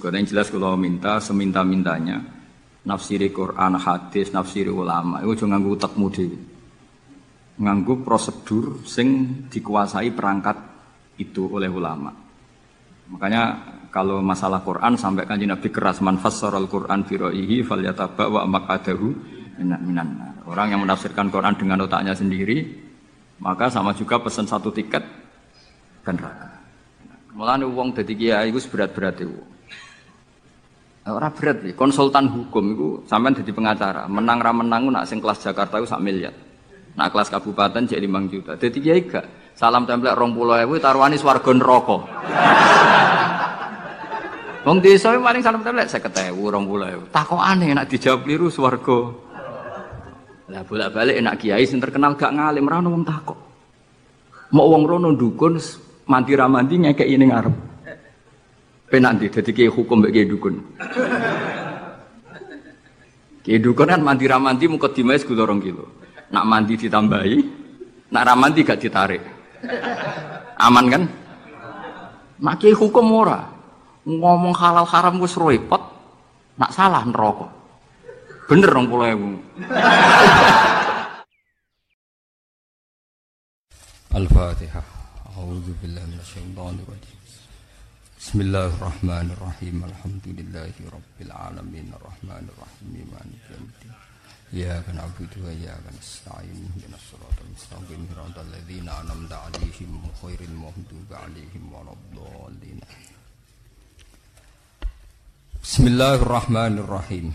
Kalau yang jelas kalau minta seminta-mintanya nafsiri Quran, hadis, nafsiri ulama itu jangan nganggu utekmu dhewe. Nganggu prosedur sing dikuasai perangkat itu oleh ulama. Makanya kalau masalah Quran sampai kanji Nabi keras man al Quran fi ra'yihi falyataba wa maqadahu minan Orang yang menafsirkan Quran dengan otaknya sendiri maka sama juga pesan satu tiket dan neraka. Mulane wong dadi kiai iku berat-berat itu. Ora berat nih, konsultan hukum itu sampean jadi pengacara, menang ra menang nak sing kelas Jakarta itu sak miliar. Nak kelas kabupaten jadi 5 juta. Jadi kiai gak salam template 20.000 taruhane swarga neraka. Wong desa paling salam template 50.000 20.000. Takokane nak dijawab keliru swarga. Lah bolak-balik enak kiai sing terkenal gak ngalim ra ono wong takok. Mau wong rono dukun mandi ra mandi ngekeki ning ngarep. Penanti jadi kayak hukum bagi dukun. Kayak dukun kan mandi ramanti muka dimais gue dorong kilo. Nak mandi ditambahi, nak ramanti gak ditarik. Aman kan? Kayak hukum ora. Ngomong halal haram gue repot. Nak salah neraka. Bener dong pulau ibu. Al-Fatihah. A'udzu billahi minasyaitonir rajim. Bismillahirrahmanirrahim. Alhamdulillahi rabbil alamin arrahmanirrahim maliki yaumiddin. Iyyaka na'budu wa iyyaka nasta'in. Ihdinas siratal mustaqim. Siratal ladzina an'amta 'alaihim ghairil maghdubi 'alaihim waladdallin. Bismillahirrahmanirrahim.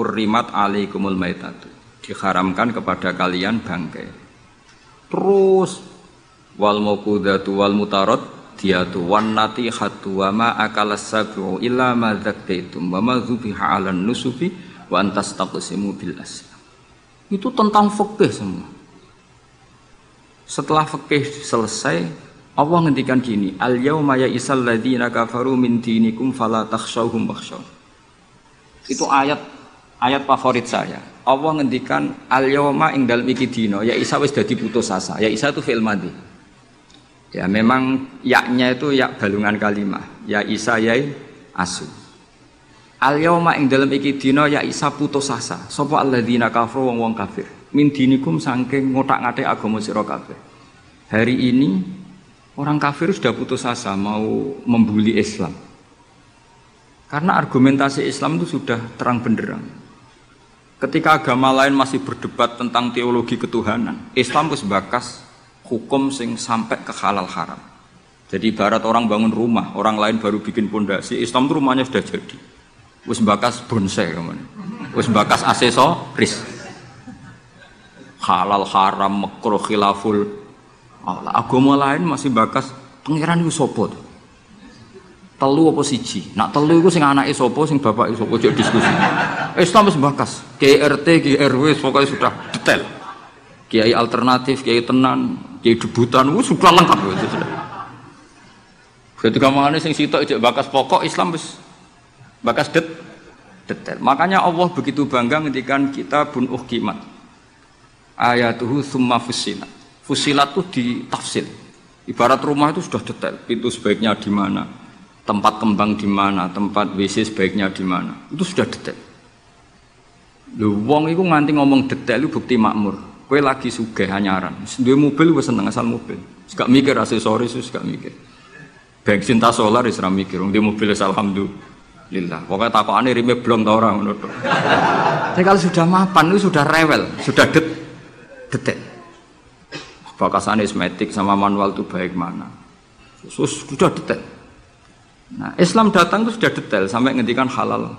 Hurrimat alaikumul maitatu. Diharamkan kepada kalian bangkai. Terus wal mauqudatu wal mutarad diatu wan natihatu wa ma akalas sabu illa ma dzakaitum wa ma dzubiha 'alan nusufi wa antas taqsimu itu tentang fikih semua. Setelah fikih selesai Allah ngendikan gini al yauma ya isal ladzina kafaru min dinikum fala takhshawhum bakhshaw itu ayat ayat favorit saya. Allah ngendikan al yauma ing dalem iki dina ya Isa wis dadi putus asa. Ya Isa itu fi'il madhi Ya memang yaknya itu yak balungan kalimah. Ya Isa yai asu. Al yauma ing dalam iki dina ya Isa putus asa. Sapa alladzina kafaru wong wong kafir. Min dinikum saking ngotak-ngatik agama sira kabeh. Hari ini orang kafir sudah putus asa mau membuli Islam. Karena argumentasi Islam itu sudah terang benderang. Ketika agama lain masih berdebat tentang teologi ketuhanan, Islam harus bakas hukum sing sampai ke halal haram. Jadi barat orang bangun rumah, orang lain baru bikin pondasi, Islam itu rumahnya sudah jadi. Wis bakas bonsai ke mana? Wis bakas aksesoris. Halal haram makruh khilaful. Allah, agama lain masih bakas pangeran itu sopo Telu apa siji? Nak telu itu sing anake sapa, sing bapak sapa, jadi diskusi. Islam wis bakas, KRT, KRW pokoknya sudah detail. Kiai alternatif, kiai tenan, kiai debutan, itu sudah lengkap itu sudah. Ketika mana sing sitok ijek bakas pokok Islam bis bakas det detail. Makanya Allah begitu bangga ngendikan kita bun uhkimat. Ayatuhu summa fusilat. Fusilat itu ditafsir. Ibarat rumah itu sudah detail. Pintu sebaiknya di mana, tempat kembang di mana, tempat WC sebaiknya di mana. Itu sudah detail. Lu wong itu nganti ngomong detail itu bukti makmur. Kue lagi suge hanyaran. Dua mobil gue seneng asal mobil. Gak mikir aksesoris, gak mikir. Bensin tas solar isra mikir. Di mobil alhamdulillah. Pokoknya takokannya rime belum tau orang. Tapi kalau sudah mapan itu sudah rewel, sudah det detek. Bakasan esmetik sama manual itu baik mana. Sus, sudah detek. Nah, Islam datang itu sudah detail sampai ngendikan halal.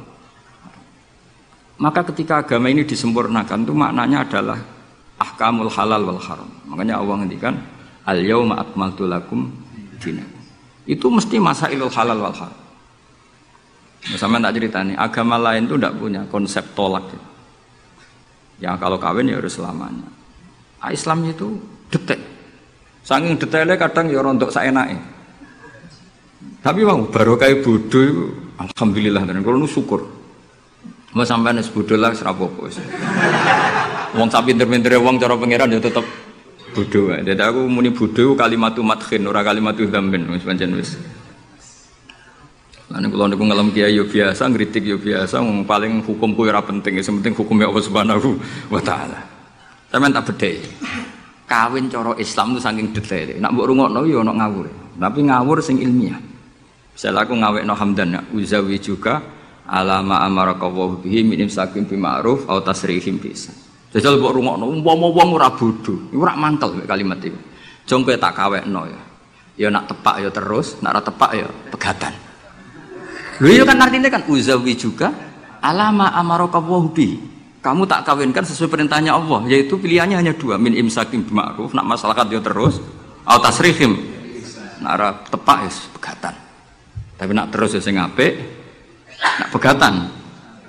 Maka ketika agama ini disempurnakan itu maknanya adalah ahkamul halal wal haram. Makanya Allah ngendikan al yauma akmaltu lakum dinakum. Itu mesti masailul halal wal haram. Sama tak cerita nih, agama lain itu tidak punya konsep tolak. Ya. Yang kalau kawin ya harus selamanya. Ah, Islam itu detek. Saking detailnya kadang ya rontok naik. Tapi bang, baru kayak bodoh, alhamdulillah dan kalau nu syukur. Mau sampai nih bodoh lah serapopo. Wong sapi pinter-pintere wong cara pangeran ya tetep bodoh. Jadi aku muni bodoh kalimat matkin, ora kalimat dzambin wis pancen wis. Lan kula niku ngalem kiai yo biasa, ngritik yo biasa, wong paling hukumku ora penting, sing penting hukumnya Allah Subhanahu wa taala. Sampeyan tak bedhe. Kawin cara Islam itu saking detail. Nak mbok rungokno yo ono ngawur. Tapi ngawur sing ilmiah. Misalnya aku ngawekno hamdan ya, uzawi juga alama amarakallahu bihi min imsakin bi ma'ruf au tasrihim bisa. Jajal mbok rungokno umpama wong ora bodho, ora mantel kalimat itu. Jong kowe tak kawekno ya. Ya nak tepak ya terus, nak ora tepak ya pegatan. Lho iya kan artinya kan uzawi juga alama amarakallahu bihi. Kamu tak kawinkan sesuai perintahnya Allah, yaitu pilihannya hanya dua, min imsakin bi ma'ruf, nak masalah ya terus, au tasrihim. Nak ora tepak ya pegatan. Tapi nak terus ya sing apik, Nak pegatan.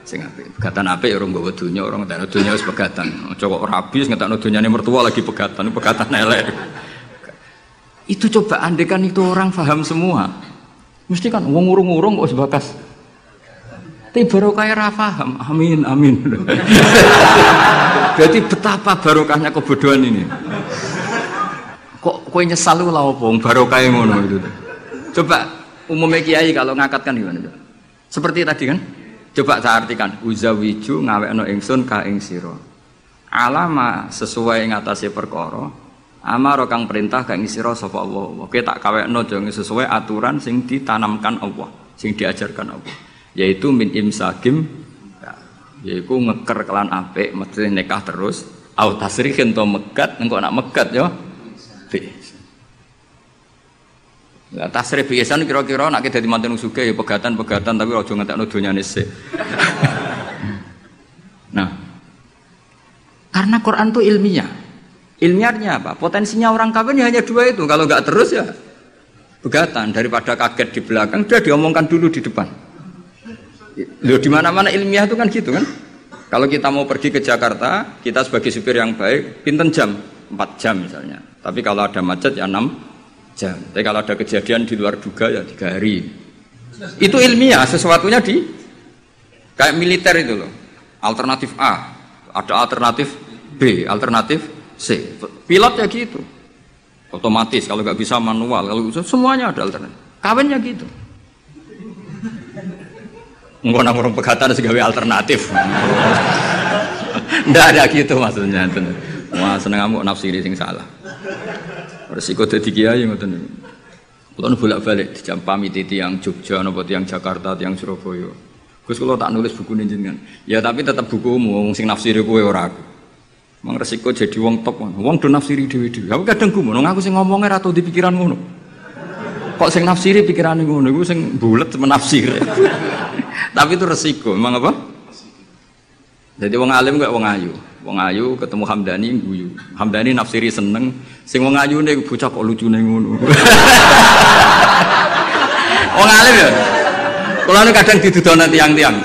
Sing apik. Pegatan apik orang nggawa donya, orang ngetakno donya wis pegatan. Aja kok rabi wis ngetakno donyane mertua lagi pegatan, pegatan elek. Itu coba andekan itu orang paham semua. Mesti kan wong urung-urung kok sebakas tapi barokah ra paham. Amin, amin. Berarti betapa barokahnya kebodohan ini. Kok kowe nyesal lu lah opo barokah ngono itu. Coba umumnya kiai kalau ngakatkan gimana? Seperti tadi kan? Coba saya artikan, uzawiju ngawekno ingsun ka ing sira. Alama sesuai ngatasi perkara, amaro kang perintah kang sira sapa Allah. Oke tak kawekno jeng sesuai aturan sing ditanamkan Allah, sing diajarkan Allah. Yaitu min imsakim yaiku ngeker kelan apik mesti nikah terus au tasrihin to megat engko nak megat yo Lah tasrif biasa kira-kira nak dadi manten suge ya pegatan-pegatan tapi aja ngentekno donyane sik. nah. Karena Quran itu ilmiah. Ilmiahnya apa? Potensinya orang kawin ya hanya dua itu. Kalau nggak terus ya pegatan daripada kaget di belakang sudah diomongkan dulu di depan. Loh di mana-mana ilmiah itu kan gitu kan? Kalau kita mau pergi ke Jakarta, kita sebagai supir yang baik, pinten jam? 4 jam misalnya. Tapi kalau ada macet ya 6 jam. Tapi kalau ada kejadian di luar duga ya tiga hari. Itu ilmiah, sesuatunya di kayak militer itu loh. Alternatif A, ada alternatif B, alternatif C. Pilot ya gitu. Otomatis kalau nggak bisa manual, kalau semuanya ada alternatif. Kawinnya gitu. Enggak nang orang pegatan sebagai alternatif. Ndak ada gitu maksudnya. Wah seneng kamu nafsiri sing salah. Resiko dadi kiai ngoten niku. Kula bolak-balik dijampami yang Jogja napa yang Jakarta, yang Surabaya. Gus kula tak nulis buku jenengan. Ya tapi tetap bukumu wong sing nafsiri kowe ora aku. Mang resiko jadi wong top. Wong do nafsiri dhewe-dhewe. Aku kadang gumun, aku sing ngomongnya atau di pikiran ngono. Kok sing nafsiri pikiran ngono iku sing bulet menafsir. tapi itu resiko, memang apa? Jadi wong alim kok wong ayu. Wong ayu ketemu Hamdani guyu. Hamdani nafsiri seneng, sing wong ayu nih bocah kok lucune ngono. wong alim ya. Kalau ini kadang didudono tiang-tiang.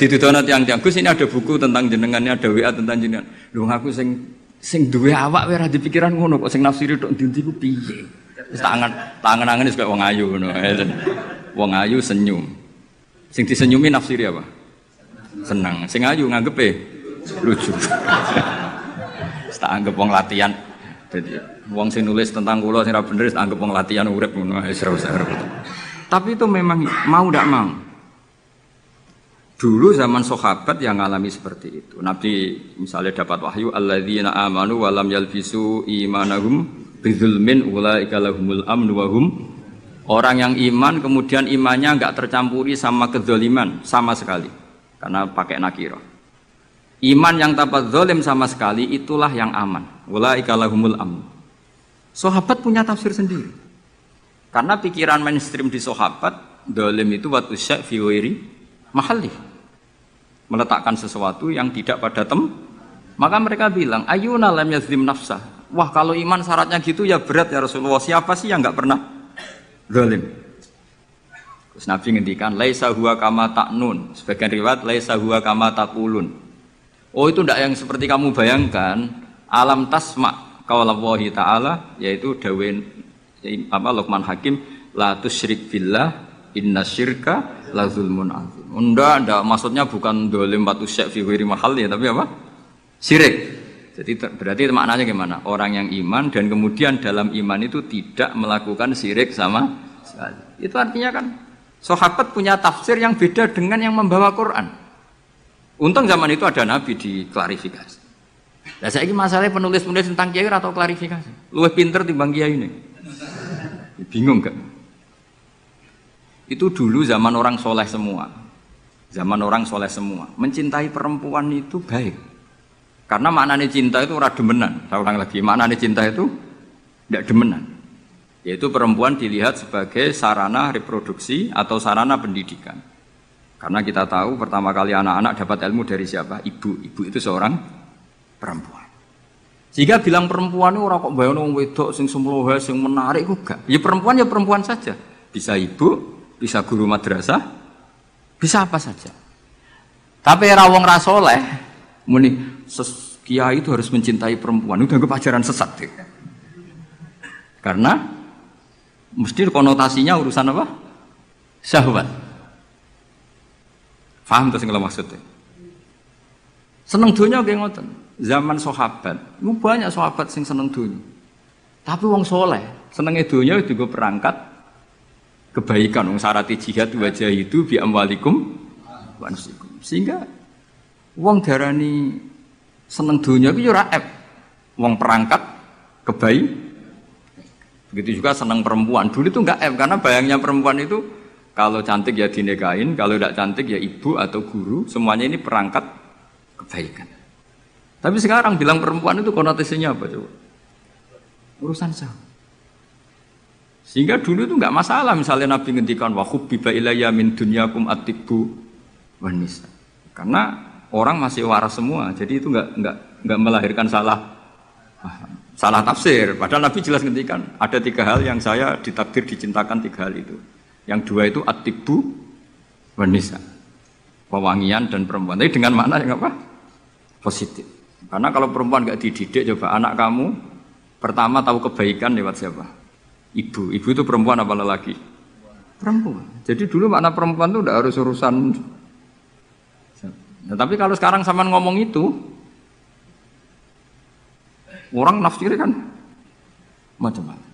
Didudono tiang-tiang. Gus ini ada buku tentang jenengannya, ada WA tentang jenengan. Lu aku sing sing duwe awak wae di pikiran ngono kok sing nafsiri tok ndi ku piye. Wis tangan tangan-angan wis wong ayu ngono. Wong ayu senyum. Sing disenyumi nafsiri apa? Senang. Sing ayu nganggepe lucu. Tak anggap wong latihan. Jadi wong sing nulis tentang kula sing ra bener anggap wong latihan urip ngono tapi itu memang mau tidak mau. Dulu zaman sahabat yang ngalami seperti itu. Nabi misalnya dapat wahyu alladzina amanu wa lam yalbisu imanahum bidzulmin ulaika lahumul amnu wa hum. Orang yang iman kemudian imannya enggak tercampuri sama kezaliman sama sekali. Karena pakai nakirah Iman yang tanpa zalim sama sekali itulah yang aman. Ulaika aman. Sahabat punya tafsir sendiri. Karena pikiran mainstream di sahabat, zalim itu waktu syak fi mahali. Meletakkan sesuatu yang tidak pada tem. Maka mereka bilang, ayuna lam yazlim nafsah. Wah kalau iman syaratnya gitu ya berat ya Rasulullah. Siapa sih yang nggak pernah zalim? Terus Nabi ngendikan, laisa huwa kama ta'nun. Sebagian riwayat, laisa huwa kama taqulun. Oh itu tidak yang seperti kamu bayangkan. Alam tasma kaulallahi ta'ala yaitu dawin apa Luqman Hakim la tusyrik billah inna syirka la zulmun azim. Unda, ndak maksudnya bukan dolim batu syek fi mahal ya tapi apa? Syirik. Jadi berarti maknanya gimana? Orang yang iman dan kemudian dalam iman itu tidak melakukan sirik sama sekali. Itu artinya kan sahabat punya tafsir yang beda dengan yang membawa Quran. Untung zaman itu ada nabi diklarifikasi. Nah saya ini masalahnya penulis-penulis tentang kiai atau klarifikasi. Lu pinter timbang kiai ini. Bingung gak? Itu dulu zaman orang soleh semua. Zaman orang soleh semua. Mencintai perempuan itu baik. Karena maknanya cinta itu ora demenan. Saya ulang lagi, maknanya cinta itu tidak demenan. Yaitu perempuan dilihat sebagai sarana reproduksi atau sarana pendidikan. Karena kita tahu pertama kali anak-anak dapat ilmu dari siapa? Ibu. Ibu itu seorang perempuan. Jika bilang perempuan itu orang kok bayang wedok sing semlohe sing menarik gak. Ya perempuan ya perempuan saja. Bisa ibu, bisa guru madrasah, bisa apa saja. Tapi rawong rasoleh, muni kiai itu harus mencintai perempuan. Itu anggap ajaran sesat. Ya. Karena mesti konotasinya urusan apa? Syahwat. Faham tuh sing maksudnya? Seneng dunia kayak ngoten. Zaman sahabat, itu banyak sahabat sing seneng dunia. Tapi wong soleh, senengnya dunia juga perangkat kebaikan. Wong syarat jihad wajah itu bi amwalikum wansikum. Sehingga wong darani seneng dunia itu ora Wong perangkat kebaik. Begitu juga seneng perempuan. Dulu itu enggak F karena bayangnya perempuan itu kalau cantik ya dinikahin, kalau tidak cantik ya ibu atau guru, semuanya ini perangkat kebaikan. Tapi sekarang bilang perempuan itu konotasinya apa coba? Urusan sah. Sehingga dulu itu nggak masalah misalnya Nabi ngendikan wa hubbiba ilayya min dunyakum atibu wanisa. Karena orang masih waras semua, jadi itu nggak nggak nggak melahirkan salah salah tafsir. Padahal Nabi jelas ngendikan ada tiga hal yang saya ditakdir dicintakan tiga hal itu. Yang dua itu atibu wanisa, pewangian dan perempuan. Tapi dengan makna yang apa? Positif. Karena kalau perempuan nggak dididik, coba anak kamu pertama tahu kebaikan lewat siapa? Ibu. Ibu itu perempuan apa lelaki? Perempuan. Jadi dulu makna perempuan itu udah harus urusan. Nah, tapi kalau sekarang sama ngomong itu, orang nafsir kan macam-macam.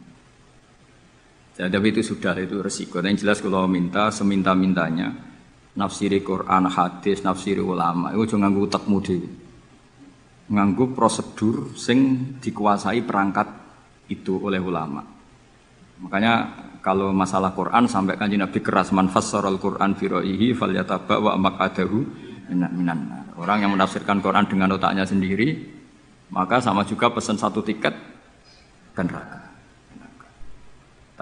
Ya, tapi itu sudah itu resiko. Yang jelas kalau minta seminta mintanya nafsiri Quran, hadis, nafsiri ulama itu jangan gue tak mudi nganggu prosedur sing dikuasai perangkat itu oleh ulama. Makanya kalau masalah Quran sampai kanji Nabi keras man al Quran fi ra'yihi falyataba wa maqadahu minan Orang yang menafsirkan Quran dengan otaknya sendiri maka sama juga pesan satu tiket dan neraka.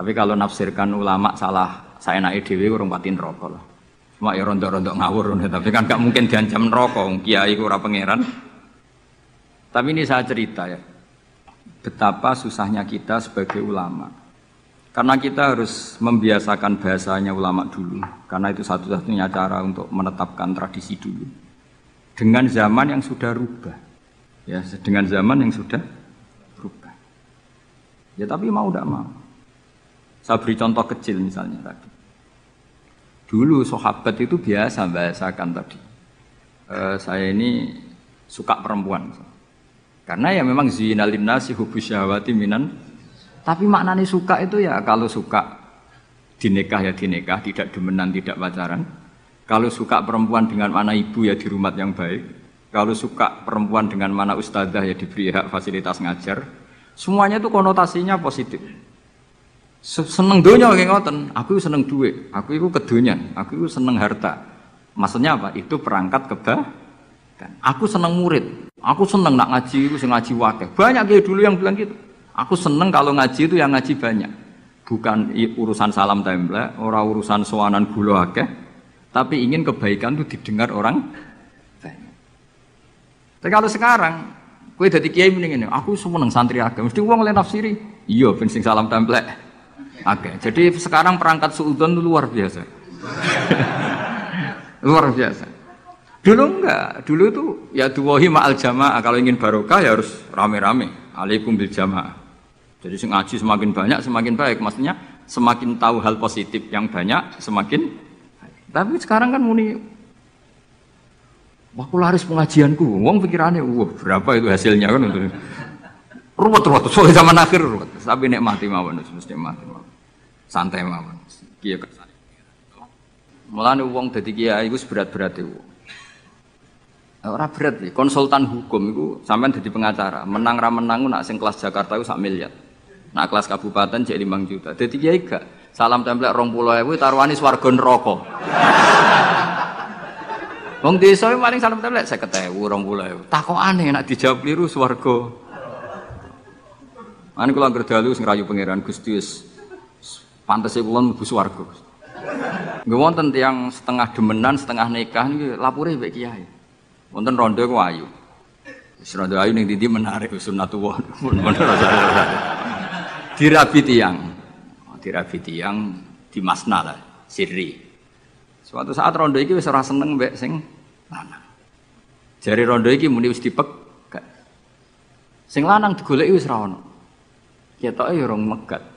Tapi kalau nafsirkan ulama salah saya naik dewi urung patin rokok lah. Cuma ya rontok-rontok ngawur, tapi kan gak mungkin diancam rokok. Kiai ora pangeran, tapi ini saya cerita ya, betapa susahnya kita sebagai ulama. Karena kita harus membiasakan bahasanya ulama dulu, karena itu satu-satunya cara untuk menetapkan tradisi dulu. Dengan zaman yang sudah rubah, ya, dengan zaman yang sudah rubah. Ya tapi mau tidak mau. Saya beri contoh kecil misalnya tadi. Dulu sahabat itu biasa bahasakan tadi. Uh, saya ini suka perempuan. Karena ya memang zinalin nasi hubus syahwati minan. Tapi maknanya suka itu ya kalau suka dinikah ya dinikah, tidak demenan, tidak pacaran. Kalau suka perempuan dengan mana ibu ya di rumah yang baik. Kalau suka perempuan dengan mana ustazah ya diberi hak fasilitas ngajar. Semuanya itu konotasinya positif. Seneng dunia kayak ngoten. Aku seneng duit, aku itu kedunian, aku itu seneng harta. Maksudnya apa? Itu perangkat keba. Aku seneng murid, Aku seneng nak ngaji itu sing ngaji wakil. Banyak kayak dulu yang bilang gitu. Aku seneng kalau ngaji itu yang ngaji banyak. Bukan urusan salam template, orang urusan soanan gula akeh, tapi ingin kebaikan itu didengar orang. Tapi kalau sekarang, kue dari kiai mending ini, aku seneng santri akeh, mesti uang oleh nafsiri. Iya, bensin salam template. Oke, jadi sekarang perangkat suudon itu luar biasa. luar biasa. Dulu enggak, dulu itu ya duwahi ma'al jamaah. Kalau ingin barokah ya harus rame-rame. Alaikum bil jamaah. Jadi ngaji semakin banyak semakin baik. Maksudnya semakin tahu hal positif yang banyak semakin. Tapi sekarang kan muni Aku laris pengajianku. Wong pikirannya, wah berapa itu hasilnya kan untuk ruwet ruwet. Soalnya zaman akhir ruwet. Tapi nikmati mawon, mesti nikmati mawon. Santai mawon. Kiai kesan. Mulane wong dadi kiai iku berat-berat itu. Ora berat sih. Konsultan hukum itu sampean dadi pengacara. Menang ra menang nak sing kelas Jakarta itu sak miliar. Nak kelas kabupaten jadi 5 juta. Dadi kiai gak. Salam templek 20.000 taruhane swarga neraka. Wong desa paling salam templek saya ketemu orang pulau. Takok aneh nak dijawab liru swarga. Ane kula anggere dalu sing rayu pangeran Gusti pantese kula mlebu swarga. Nggih wonten tiyang setengah demenan, setengah nikah niki lapure mbek kiai. Wonten rondo ku ayu. Rondo ayu ning ndi menarik sunnatullah. Dirabi tiyang. Dirabi tiyang di masna lah, sirri. Suatu saat rondo iki wis ora seneng mbek sing lanang. Jari rondo iki muni wis dipek. Sing lanang digoleki wis ora ono. Ketoke ya rong megat.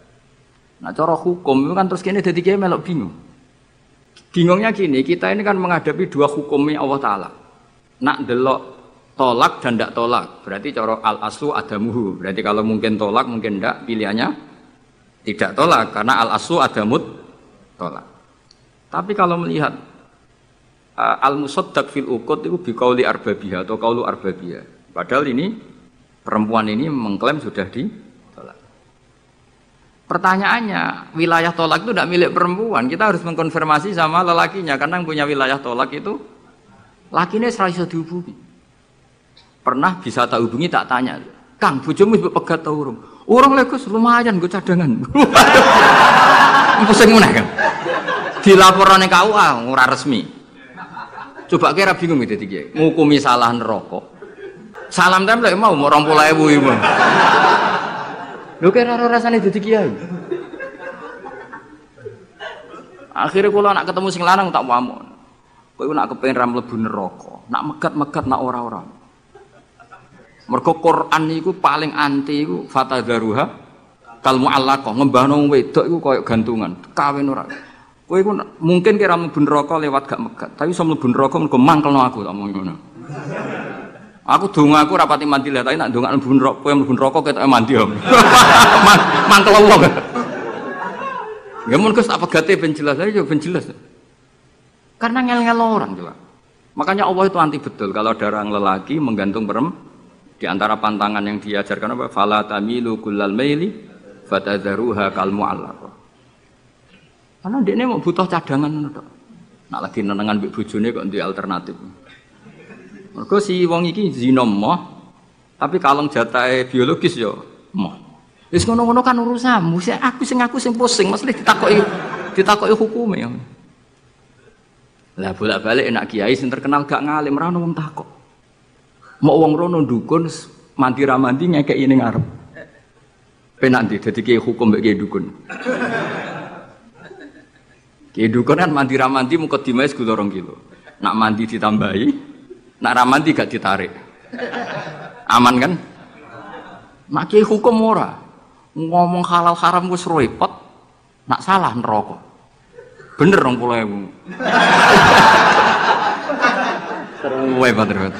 Nah cara hukum itu kan terus kene dadi kiai melok bingung. Bingungnya gini, kita ini kan menghadapi dua hukumnya Allah Ta'ala. Nak delok tolak dan tidak tolak. Berarti cara al aslu adamuhu. Berarti kalau mungkin tolak, mungkin tidak, pilihannya tidak tolak. Karena al aslu adamut tolak. Tapi kalau melihat uh, al musaddaq fil ukut itu biqauli arbabiyah atau kaulu arbabiyah. Padahal ini perempuan ini mengklaim sudah ditolak. Pertanyaannya, wilayah tolak itu tidak milik perempuan. Kita harus mengkonfirmasi sama lelakinya karena yang punya wilayah tolak itu lakinya serasa dihubungi. Pernah bisa tak hubungi tak tanya, Kang, bojomu pegat tau urung? Urung legus lumayan gue cadangan. Pusing mana kan? dilaporane KUA ora resmi. Coba kira bingung gitu tiga. Ngukumi salah neraka. Salam template mau mau rompul ewu ibu. Lu kira rasanya jadi kiai. Akhirnya kalau nak ketemu sing lanang tak mau. Kau nak kepengen ram lebu neraka. Nak megat-megat nak ora-ora. Mergo Quran niku paling anti iku fatadaruha kal mu'allaqah ngembahno wedok iku koyo gantungan. Kawin ora. Kowe iku mungkin kira mlebu neraka lewat gak megat, tapi iso mlebu neraka mergo mangkelno aku tak omong ngono. Aku donga aku rapati mandi lah, tapi nak donga mlebu neraka, kowe mlebu neraka ketoke mandi om. Mangkel wong. Ya mun kes tak pegate ben jelas aja ben jelas. Karena ngel-ngel orang juga. Makanya Allah itu anti betul kalau ada orang lelaki menggantung perem di antara pantangan yang diajarkan apa? Fala tamilu kullal maili fatadharuha kal mu'allaqah. Karena dia ini mau butuh cadangan. Nak lagi nenengan mbek bojone kok di alternatif. Mergo si wong iki zina moh, tapi kalong jatahe biologis yo moh. Wis ngono-ngono kan urusanmu. Sing aku sing aku sing pusing, mesti ditakoki ditakoki hukume ya. Lah bolak-balik enak kiai sing terkenal gak ngalim ra ono wong takok. Mau wong rono dukun mandi ra mandi ngekeki ning ngarep. Penak ndi dadi kiai hukum mbek kiai dukun. Kan mandi ramanti dimais segala orang kilo. Nak mandi ditambahi, nak ramanti gak ditarik. Aman kan? Kiai hukum ora. Ngomong halal haram gue repot. Nak salah neraka. Bener dong pulau ibu. Terus banget.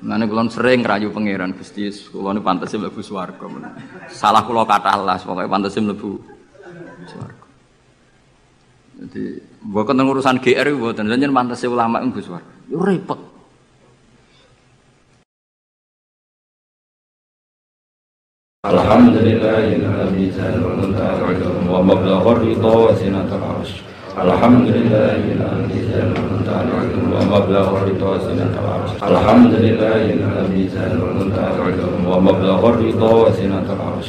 Mana kulon sering rayu pangeran Gusti, kulon pantas mlebu swarga. Salah kulo kata Allah, pokoknya pantas mlebu swarga. Jadi, bukan urusan GR bukan, jangan pantas ulama الحمد لله الذي سألون تعالى ومبلغ الرضا وزنة العرش الحمد لله الذي سألون تعالى ومبلغ الرضا وزنة العرش الحمد لله الذي سألون تعالى ومبلغ الرضا وزنة العرش